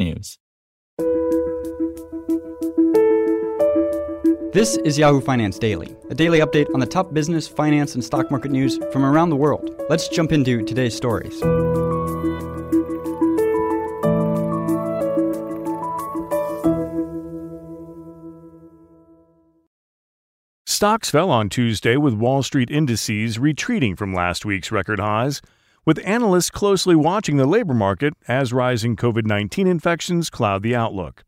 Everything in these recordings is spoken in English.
technews. This is Yahoo Finance Daily, a daily update on the top business, finance, and stock market news from around the world. Let's jump into today's stories. Stocks fell on Tuesday with Wall Street indices retreating from last week's record highs, with analysts closely watching the labor market as rising COVID-19 infections cloud the outlook.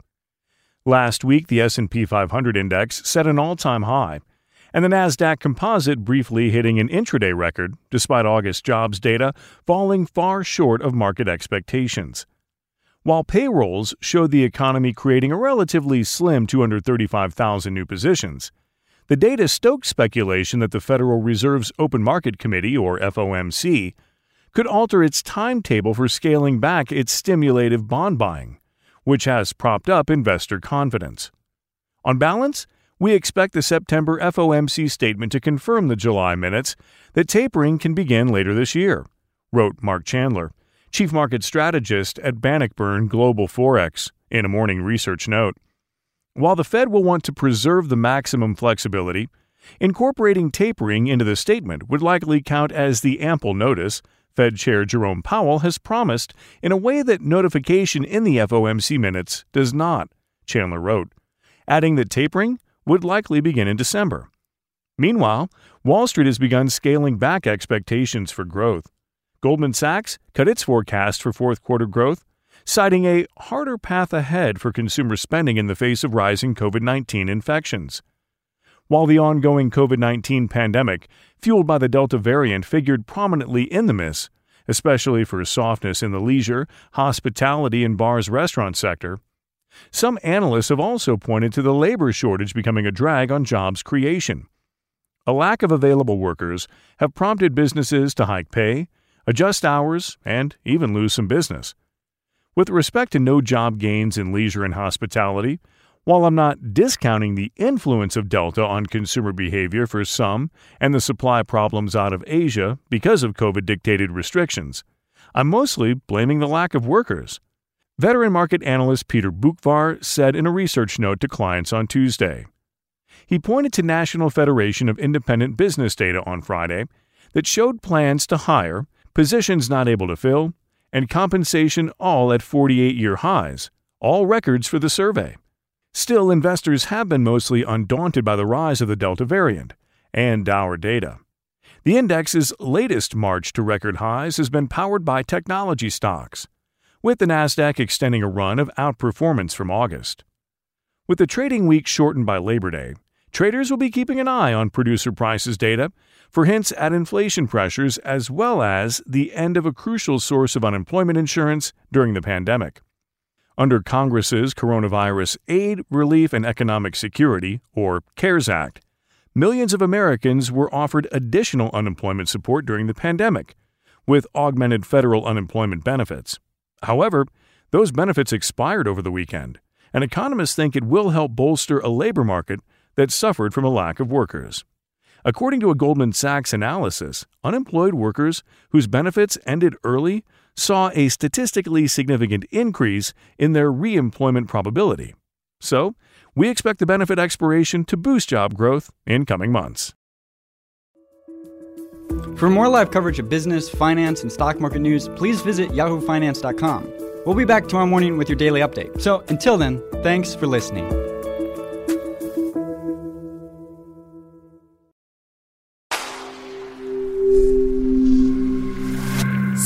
Last week, the S&P 500 index set an all-time high, and the Nasdaq Composite briefly hitting an intraday record despite August jobs data falling far short of market expectations. While payrolls showed the economy creating a relatively slim 235,000 new positions, the data stoked speculation that the Federal Reserve's Open Market Committee, or FOMC, could alter its timetable for scaling back its stimulative bond buying, which has propped up investor confidence. On balance, we expect the September FOMC statement to confirm the July minutes that tapering can begin later this year, wrote Mark Chandler, chief market strategist at Bannockburn Global Forex, in a morning research note. While the Fed will want to preserve the maximum flexibility, incorporating tapering into the statement would likely count as the ample notice Fed Chair Jerome Powell has promised in a way that notification in the FOMC minutes does not, Chandler wrote, adding that tapering would likely begin in December. Meanwhile, Wall Street has begun scaling back expectations for growth. Goldman Sachs cut its forecast for fourth quarter growth citing a harder path ahead for consumer spending in the face of rising COVID 19 infections. While the ongoing COVID 19 pandemic, fueled by the Delta variant, figured prominently in the miss, especially for softness in the leisure, hospitality, and bars restaurant sector, some analysts have also pointed to the labor shortage becoming a drag on jobs creation. A lack of available workers have prompted businesses to hike pay, adjust hours, and even lose some business. With respect to no job gains in leisure and hospitality, while I'm not discounting the influence of Delta on consumer behavior for some and the supply problems out of Asia because of COVID dictated restrictions, I'm mostly blaming the lack of workers. Veteran market analyst Peter Boockvar said in a research note to clients on Tuesday. He pointed to National Federation of Independent Business data on Friday that showed plans to hire, positions not able to fill, and compensation all at 48 year highs, all records for the survey. Still, investors have been mostly undaunted by the rise of the Delta variant and dour data. The index's latest march to record highs has been powered by technology stocks, with the Nasdaq extending a run of outperformance from August. With the trading week shortened by Labor Day, traders will be keeping an eye on producer prices data for hints at inflation pressures as well as the end of a crucial source of unemployment insurance during the pandemic. Under Congress's Coronavirus Aid, Relief, and Economic Security, or CARES Act, millions of Americans were offered additional unemployment support during the pandemic, with augmented federal unemployment benefits. However, those benefits expired over the weekend, and economists think it will help bolster a labor market that suffered from a lack of workers. According to a Goldman Sachs analysis, unemployed workers whose benefits ended early saw a statistically significant increase in their reemployment probability. So, we expect the benefit expiration to boost job growth in coming months. For more live coverage of business, finance, and stock market news, please visit yahoofinance.com. We'll be back tomorrow morning with your daily update. So until then, thanks for listening.